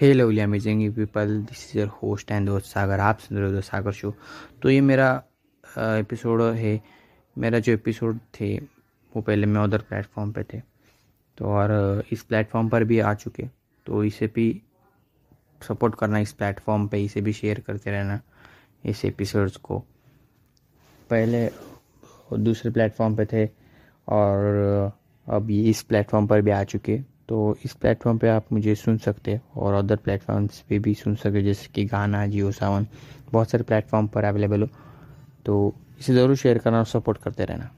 Hey lovely amazing people this is your host and दोस्त सागर। आप सुन रहे हो सागर शो तो ये मेरा एपिसोड है। मेरा जो एपिसोड थे, वो पहले मैं उधर प्लेटफॉर्म पे थे। तो और इस प्लेटफॉर्म पर भी आ चुके। तो इसे भी सपोर्ट करना, इस प्लेटफॉर्म पे इसे भी शेयर करते रहना, इस एपिसोड्स को। पहले दूसरे प्लेटफॉर्म पे थे और अब ये इस प्लेटफॉर्म पर भी आ चुके। तो इस प्लेटफॉर्म पे आप मुझे सुन सकते हैं और अदर प्लेटफॉर्म्स पे भी सुन सकते हो जैसे कि गाना, जियो सावन, बहुत सारे प्लेटफॉर्म पर अवेलेबल हो। तो इसे ज़रूर शेयर करना और सपोर्ट करते रहना।